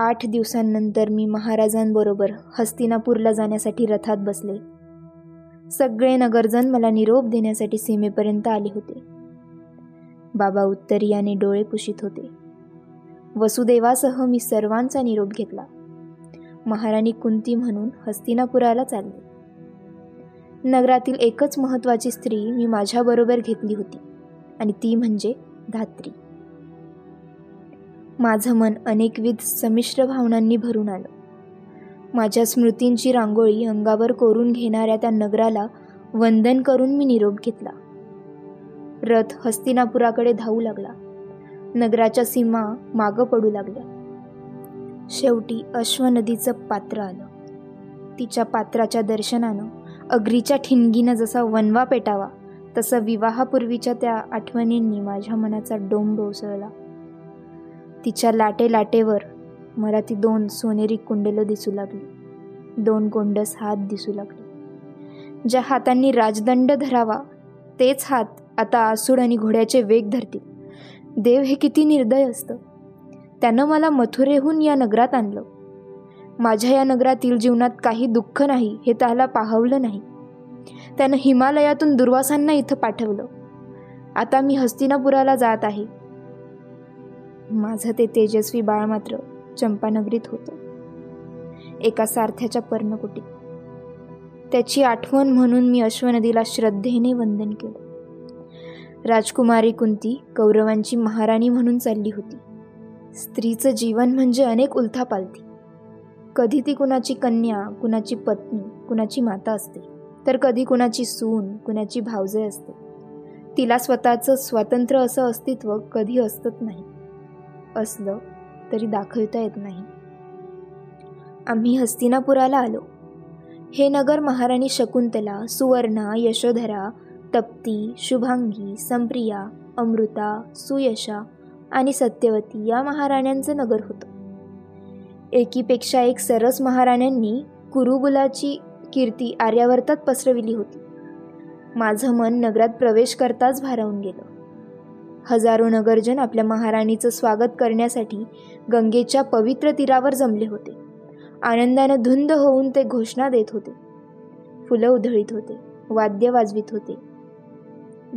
आठ दिवसांनंतर मी महाराजांबरोबर हस्तिनापूरला जाण्यासाठी रथात बसले. सगळे नगरजन मला निरोप देण्यासाठी सीमेपर्यंत आले होते. बाबा उत्तरियाने डोळे पुशीत होते. वसुदेवासह मी सर्वांचा निरोप घेतला. महाराणी कुंती म्हणून हस्तिनापुराला चालले. नगरातील एकच महत्त्वाची स्त्री मी माझ्याबरोबर घेतली होती आणि ती म्हणजे धात्री. माझं मन अनेकविध संमिश्र भावनांनी भरून आलं. माझ्या स्मृतींची रांगोळी अंगावर कोरून घेणाऱ्या त्या नगराला वंदन करून मी निरोप घेतला. रथ हस्तिनापुराकडे धावू लागला. नगराच्या सीमा मागं पडू लागल्या. शेवटी अश्व नदीचं पात्र आलं. तिच्या पात्राच्या दर्शनानं अग्रीच्या ठिणगीनं जसा वनवा पेटावा तसं विवाहापूर्वीच्या त्या आठवणींनी माझ्या मनाचा डोंब उसळला. तिच्या लाटे लाटेवर मला ती दोन सोनेरी कुंडलं दिसू लागली. दोन गोंडस हात दिसू लागले. ज्या हातांनी राजदंड धरावा तेच हात आता आसूड आणि घोड्याचे वेग धरतील. देव हे किती निर्दय असतं. त्यानं मला मथुरेहून या नगरात आणलं. माझ्या या नगरातील जीवनात काही दुःख नाही हे त्याला पाहवलं नाही. त्यानं हिमालयातून दुर्वासांना इथं पाठवलं. आता मी हस्तिनापुराला जात आहे. माझं ते तेजस्वी बाळ मात्र चंपानगरीत होतं. एका सारथ्याच्या पर्णकुटी. त्याची आठवण म्हणून मी अश्वनदीला श्रद्धेने वंदन केलं. राजकुमारी कुंती कौरवांची महाराणी म्हणून चालली होती. स्त्रीचं जीवन म्हणजे अनेक उलथापालथी. कधी ती कुणाची कन्या कुणाची पत्नी कुणाची माता असते तर कधी कुणाची सून कुणाची भावजे असते. तिला स्वतःचं स्वतंत्र असं अस्तित्व कधी असतच नाही. असलं तरी दाखवता येत नाही. आम्ही हस्तिनापुराला आलो. हे नगर महाराणी शकुंतला सुवर्णा यशोधरा तप्ती शुभांगी संप्रिया अमृता सुयशा आणि सत्यवती या महाराण्यांचं नगर होतं. एकीपेक्षा एक सरस महाराण्यांनी कुरुगुलाची कीर्ती आर्यावर्तात पसरविली होती. माझं मन नगरात प्रवेश करताच भारावून गेलं. हजारो नगरजन आपल्या महाराणीचं स्वागत करण्यासाठी गंगेच्या पवित्र तीरावर जमले होते. आनंदानं धुंद होऊन ते घोषणा देत होते. फुलं उधळीत होते वाद्य वाजवीत होते.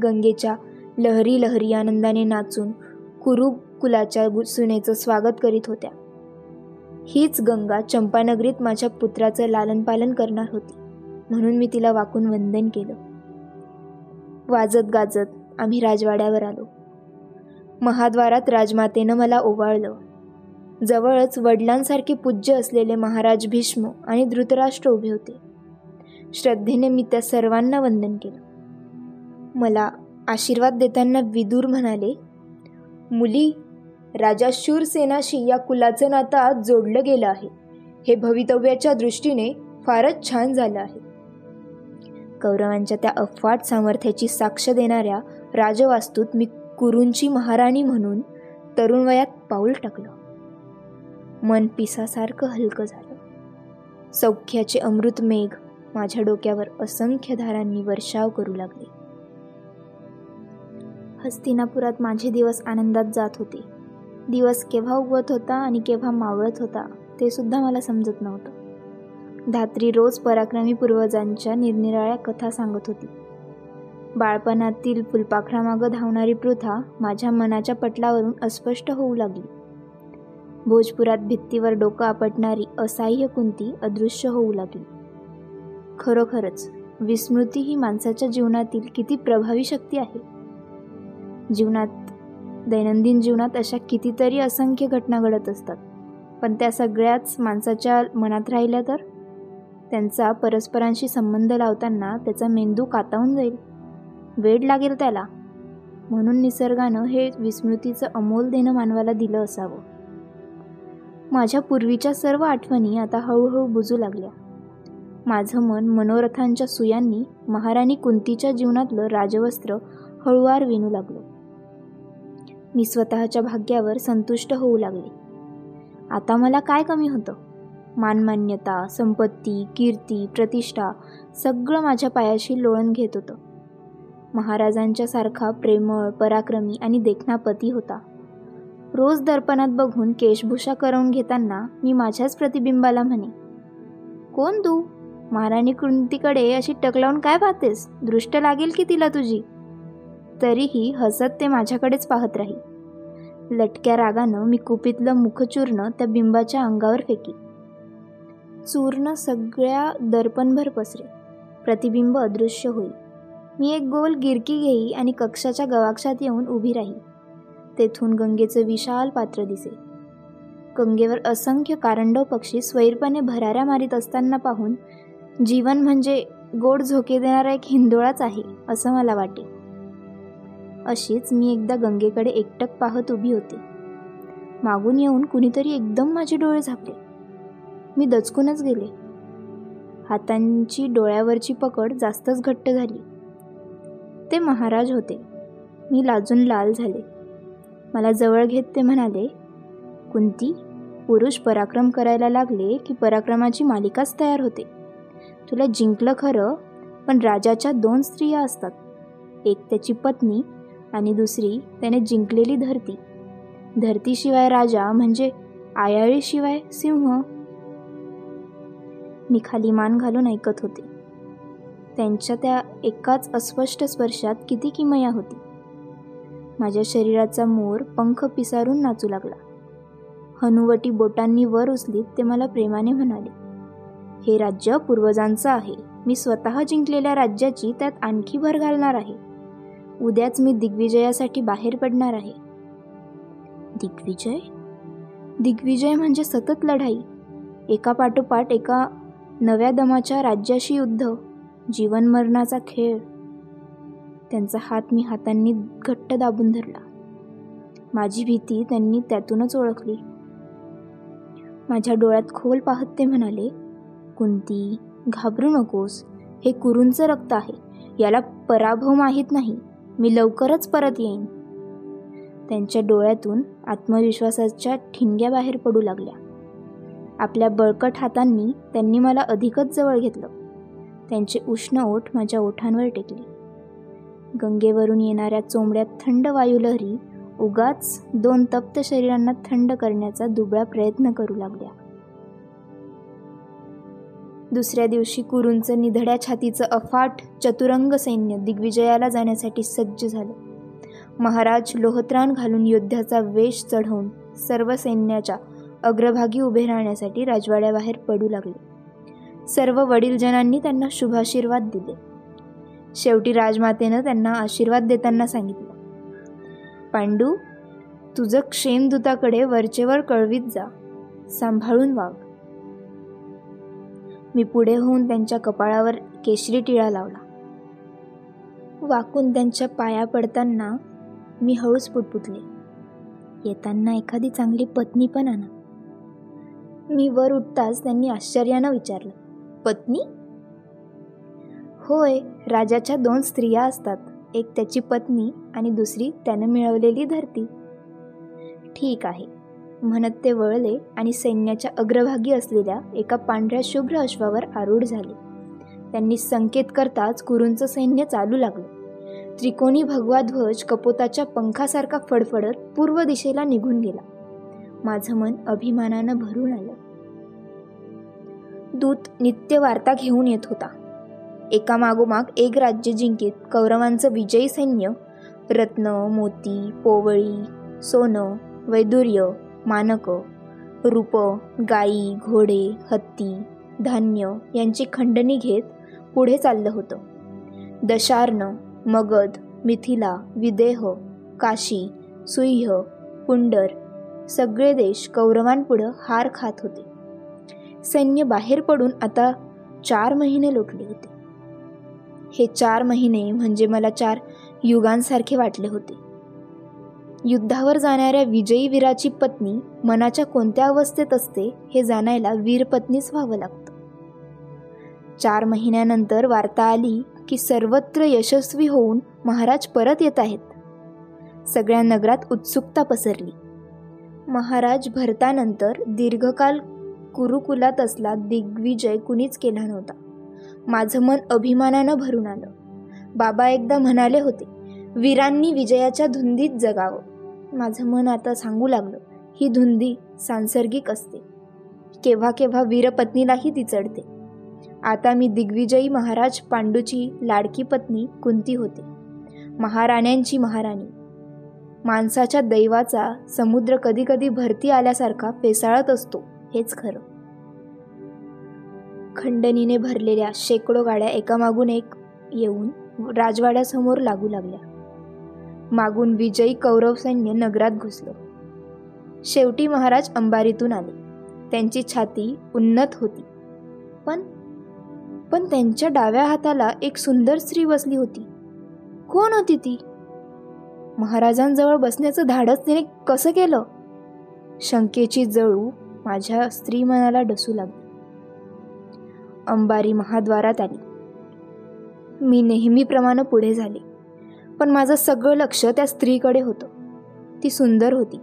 गंगेच्या लहरी लहरी आनंदाने नाचून कुरुकुलाच्या सुनेचं स्वागत करीत होत्या. हीच गंगा चंपानगरीत माझ्या पुत्राचं लालनपालन करणार होती म्हणून मी तिला वाकून वंदन केलं. वाजत गाजत आम्ही राजवाड्यावर आलो. महाद्वारात राजमातेनं मला ओवाळलं. जवळच वडिलांसारखे पूज्य असलेले महाराज भीष्म आणि धृतराष्ट्र उभे होते. श्रद्धेने मी त्या सर्वांना वंदन केलं. मला आशीर्वाद देताना विदूर म्हणाले मुली राजा शूरसेनाशी या कुलाचं नातं आज जोडलं गेलं आहे. हे भवितव्याच्या दृष्टीने फारच छान झालं आहे. कौरवांच्या त्या अफाट सामर्थ्याची साक्ष देणाऱ्या राजवास्तूत मी कुरूंची महाराणी म्हणून तरुण वयात पाऊल टाकलं. मन पिसासारखं हलकं झालं. सौख्याचे अमृत मेघ माझ्या डोक्यावर असंख्य धारांनी वर्षाव करू लागले. हस्तिनापुरात माझे दिवस आनंदात जात होते. दिवस केव्हा उगवत होता आणि केव्हा मावळत होता ते सुद्धा मला समजत नव्हतं. धात्री रोज पराक्रमी पूर्वजांच्या निरनिराळ्या कथा सांगत होती. बाळपणातील फुलपाखरामागं धावणारी प्रथा माझ्या मनाच्या पटलावरून अस्पष्ट होऊ लागली. भोजपुरात भित्तीवर डोकं आपटणारी असह्य कुंती अदृश्य होऊ लागली. खरोखरच विस्मृती ही माणसाच्या जीवनातील किती प्रभावी शक्ती आहे? जीवनात दैनंदिन जीवनात अशा कितीतरी असंख्य घटना घडत असतात. पण त्या सगळ्याच माणसाच्या मनात राहिल्या तर? त्यांचा परस्परांशी संबंध लावताना त्याचा मेंदू कातावून जाईल. वेड लागेल त्याला. म्हणून निसर्गानं हे विस्मृतीचं अमोल देणं मानवाला दिलं असावं. माझ्या पूर्वीच्या सर्व आठवणी आता हळूहळू बुजू लागल्या. माझं मन मनोरथांच्या सुयांनी महाराणी कुंतीच्या जीवनातलं राजवस्त्र हळुवार विणू लागलं. मी स्वतःच्या भाग्यावर संतुष्ट होऊ लागले. आता मला काय कमी होतं? मानमान्यता संपत्ती कीर्ती प्रतिष्ठा सगळं माझ्या पायाशी लोळण घेत होतं. महाराजांच्या सारखा प्रेमळ पराक्रमी आणि देखणा पती होता. रोज दर्पणात बघून केशभूषा करवून घेताना मी माझ्याच प्रतिबिंबाला म्हणे कोण तू? महाराणी कृंतीकडे अशी टकलावून काय पाहतेस? दृष्ट लागेल की तिला तुझी? तरीही हसत ते माझ्याकडेच पाहत राही. लटक्या रागानं मी कुपीतलं मुखचूर्ण त्या बिंबाच्या अंगावर फेकी. चूर्ण सगळ्या दर्पणभर पसरे. प्रतिबिंब अदृश्य होईल. मी एक गोल गिरकी घेई आणि कक्षाच्या गवाक्षात येऊन उभी राही. तेथून गंगेचं विशाल पात्र दिसे. गंगेवर असंख्य कारंडव पक्षी स्वैरपणे भराऱ्या मारीत असताना पाहून जीवन म्हणजे गोड झोके देणारा एक हिंदोळाच आहे असं मला वाटे. अशीच मी एकदा गंगेकडे एकटक पाहत उभी होते. मागून येऊन कुणीतरी एकदम माझे डोळे झापले. मी दचकूनच गेले. हातांची डोळ्यावरची पकड जास्तच घट्ट झाली. ते महाराज होते. मी लाजून लाल झाले. मला जवळ घेत ते म्हणाले कुंती पुरुष पराक्रम करायला लागले की पराक्रमाची मालिकाच तयार होते. तुला जिंकलं खरं पण राजाच्या दोन स्त्रिया असतात. एक त्याची पत्नी आणि दुसरी त्याने जिंकलेली धरती. धरतीशिवाय राजा म्हणजे आयाळीशिवाय सिंह. मी खाली मान घालून ऐकत होते. त्यांच्या त्या एकाच अस्पष्ट स्पर्शात किती किमया होती. माझ्या शरीराचा मोर पंख पिसारून नाचू लागला. हनुवटी बोटांनी वर उचलीत ते मला प्रेमाने म्हणाले हे राज्य पूर्वजांचं आहे. मी स्वतः जिंकलेल्या राज्याची त्यात आणखी भर घालणार आहे. उद्याच मी दिग्विजयासाठी बाहेर पडणार आहे. दिग्विजय? दिग्विजय म्हणजे सतत लढाई. एका पाठोपाठ एका नव्या दमाच्या राज्याशी युद्ध. जीवनमरणाचा खेळ. त्यांचा हात मी हातांनी घट्ट दाबून धरला. माझी भीती त्यांनी त्यातूनच ओळखली. माझ्या डोळ्यात खोल पाहत ते म्हणाले कुंती घाबरू नकोस. हे कुरूंचं रक्त आहे. याला पराभव माहीत नाही. मी लवकरच परत येईन. त्यांच्या डोळ्यातून आत्मविश्वासाच्या ठिणग्या बाहेर पडू लागल्या. आपल्या बळकट हातांनी त्यांनी मला अधिकच जवळ घेतलं. त्यांचे उष्ण ओठ माझ्या ओठांवर टेकले. गंगेवरून येणाऱ्या चोंबड्यात थंड वायुलहरी उगाच दोन तप्त शरीरांना थंड करण्याचा दुबळा प्रयत्न करू लागल्या. दुसऱ्या दिवशी कुरूंचं निधड्या छातीचं अफाट चतुरंग सैन्य दिग्विजयाला जाण्यासाठी सज्ज झालं. महाराज लोहत्राण घालून योद्ध्याचा वेश चढवून सर्व सैन्याच्या अग्रभागी उभे राहण्यासाठी राजवाड्याबाहेर पडू लागले. सर्व वडीलजनांनी त्यांना शुभाशीर्वाद दिले. शेवटी राजमातेनं त्यांना आशीर्वाद देताना सांगितलं. पांडू तुझं क्षेमदूताकडे वरचेवर कळवीत जा. सांभाळून वाग. मी पुढे होऊन त्यांच्या कपाळावर केशरी टिळा लावला. वाकून त्यांच्या पाया पडताना मी हळूच पुटपुटले. येताना एखादी चांगली पत्नी पण आणा. मी वर उठताच त्यांनी आश्चर्यानं विचारलं. पत्नी? होय राजाच्या दोन स्त्रिया असतात. एक त्याची पत्नी आणि दुसरी त्यानं मिळवलेली धरती. ठीक आहे. म्हणत ते वळले आणि सैन्याच्या अग्रभागी असलेल्या एका पांढऱ्या शुभ्र अश्वावर आरूढ झाले. त्यांनी संकेत करताच कुरूंचं सैन्य चालू लागलं. त्रिकोणी भगवा ध्वज कपोताच्या पंखासारखा फडफडत पूर्व दिशेला निघून गेला. माझं मन अभिमानानं भरून आलं. दूत नित्य वार्ता घेऊन येत होता. एकामागोमाग एक राज्य जिंकीत. कौरवांचं विजयी सैन्य रत्न मोती पोवळी सोनं वैदुर्य मानक रूप गाई घोडे हत्ती धान्य यांची खंडणी घेत पुढे चाललं होतं. दशार्ण मगध मिथिला विदेह काशी सुह्य पुंडर सगळे देश कौरवांपुढं हार खात होते. सैन्य बाहेर पडून आता चार महिने लोटले होते. हे चार महिने म्हणजे मला चार युगांसारखे वाटले होते. युद्धावर जाणाऱ्या विजयी वीराची पत्नी मनाच्या कोणत्या अवस्थेत असते हे जाणायला वीरपत्नीच व्हावं लागतं. चार महिन्यानंतर वार्ता आली की सर्वत्र यशस्वी होऊन महाराज परत येत आहेत. सगळ्या नगरात उत्सुकता पसरली. महाराज भरतानंतर दीर्घकाल कुरुकुलात असला दिग्विजय कुणीच केला नव्हता. माझं मन अभिमानानं भरून आलं. बाबा एकदा म्हणाले होते वीरांनी विजयाच्या धुंदीत जगावं. माझं मन आता सांगू लागलं ही धुंदी सांसर्गिक असते. केव्हा केव्हा वीरपत्नीलाही ती चढते. आता मी दिग्विजयी महाराज पांडूची लाडकी पत्नी कुंती होते. महाराण्यांची महाराणी. माणसाच्या दैवाचा समुद्र कधी कधी भरती आल्यासारखा फेसाळत असतो. हेच खरं. खंडणीने भरलेल्या शेकडो गाड्या एकामागून एक येऊन राजवाड्यासमोर लागू लागल्या. मागून विजयी कौरव सैन्य नगरात घुसलं. शेवटी महाराज अंबारीतून आले. त्यांची छाती उन्नत होती. पण पण त्यांच्या डाव्या हाताला एक सुंदर स्त्री बसली होती. कोण होती ती? महाराजांजवळ बसण्याचं धाडस तिने कसं केलं? शंकेची जळू माझ्या स्त्री मनाला डसू लागली. अंबारी महाद्वारात आली. मी नेहमीप्रमाणे पुढे झाले. पण माझं सगळं लक्ष त्या स्त्रीकडे होतं. ती सुंदर होती.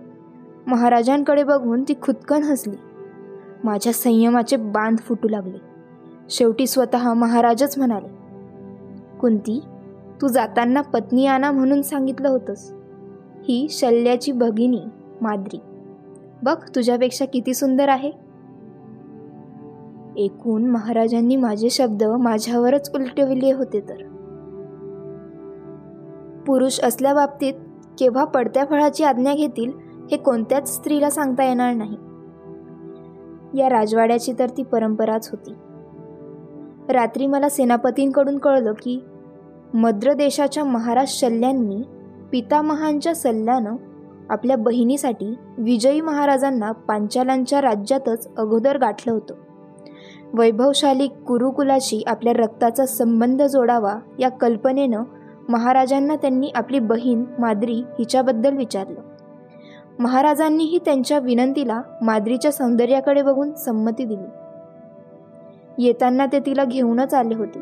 महाराजांकडे बघून ती खुदकन हसली. माझ्या संयमाचे बांध फुटू लागले. शेवटी स्वतः महाराजच म्हणाले कुंती तू जाताना पत्नी आणा म्हणून सांगितलं होतंस. ही शल्याची भगिनी माद्री. बघ तुझ्यापेक्षा किती सुंदर आहे. एकूण महाराजांनी माझे शब्द माझ्यावरच उलटविले होते तर. पुरुष असल्या बाबतीत केव्हा पडत्या फळाची आज्ञा घेतील हे कोणत्याच स्त्रीला सांगता येणार नाही. या राजवाड्याची तर ती परंपराच होती. रात्री मला सेनापतींकडून कळलं की मद्र देशाच्या महाराज शल्यांनी पितामहांच्या सल्ल्यानं आपल्या बहिणीसाठी विजयी महाराजांना पांचालांच्या राज्यातच अगोदर गाठलं होतं. वैभवशाली कुरुकुलाशी आपल्या रक्ताचा संबंध जोडावा या कल्पनेनं महाराजांना त्यांनी आपली बहीण माद्री हिच्याबद्दल विचारलं. महाराजांनीही त्यांच्या विनंतीला माद्रीच्या सौंदर्याकडे बघून संमती दिली. येताना ते तिला घेऊनच आले होते.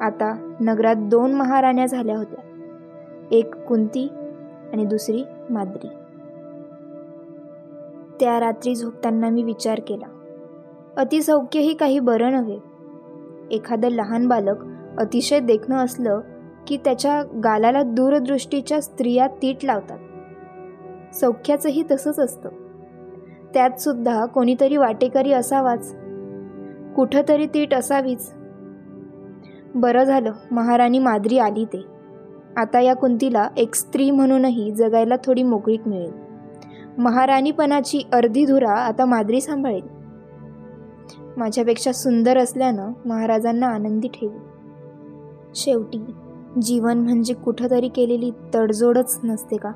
आता नगरात दोन महाराण्या झाल्या होत्या. एक कुंती आणि दुसरी माद्री. त्या रात्री झोपताना मी विचार केला. अतिसौख्यही काही बरं नव्हे. एखादं लहान बालक अतिशय देखणं असलं की त्याच्या गालाला दूरदृष्टीच्या स्त्रिया तीट लावतात. सौख्याचंही तसंच असतं. त्यात सुद्धा कोणीतरी वाटेकरी असावाच. कुठंतरी तीट असावीच. बरं झालं महाराणी माद्री आली ते. आता या कुंतीला एक स्त्री म्हणूनही जगायला थोडी मोकळीक मिळेल. महाराणीपणाची अर्धी धुरा आता माद्री सांभाळेल. माझ्यापेक्षा सुंदर असल्यानं महाराजांना आनंदी ठेवी शेवटी जीवन म्हणजे कुठंतरी केलेली तडजोडच नसते का?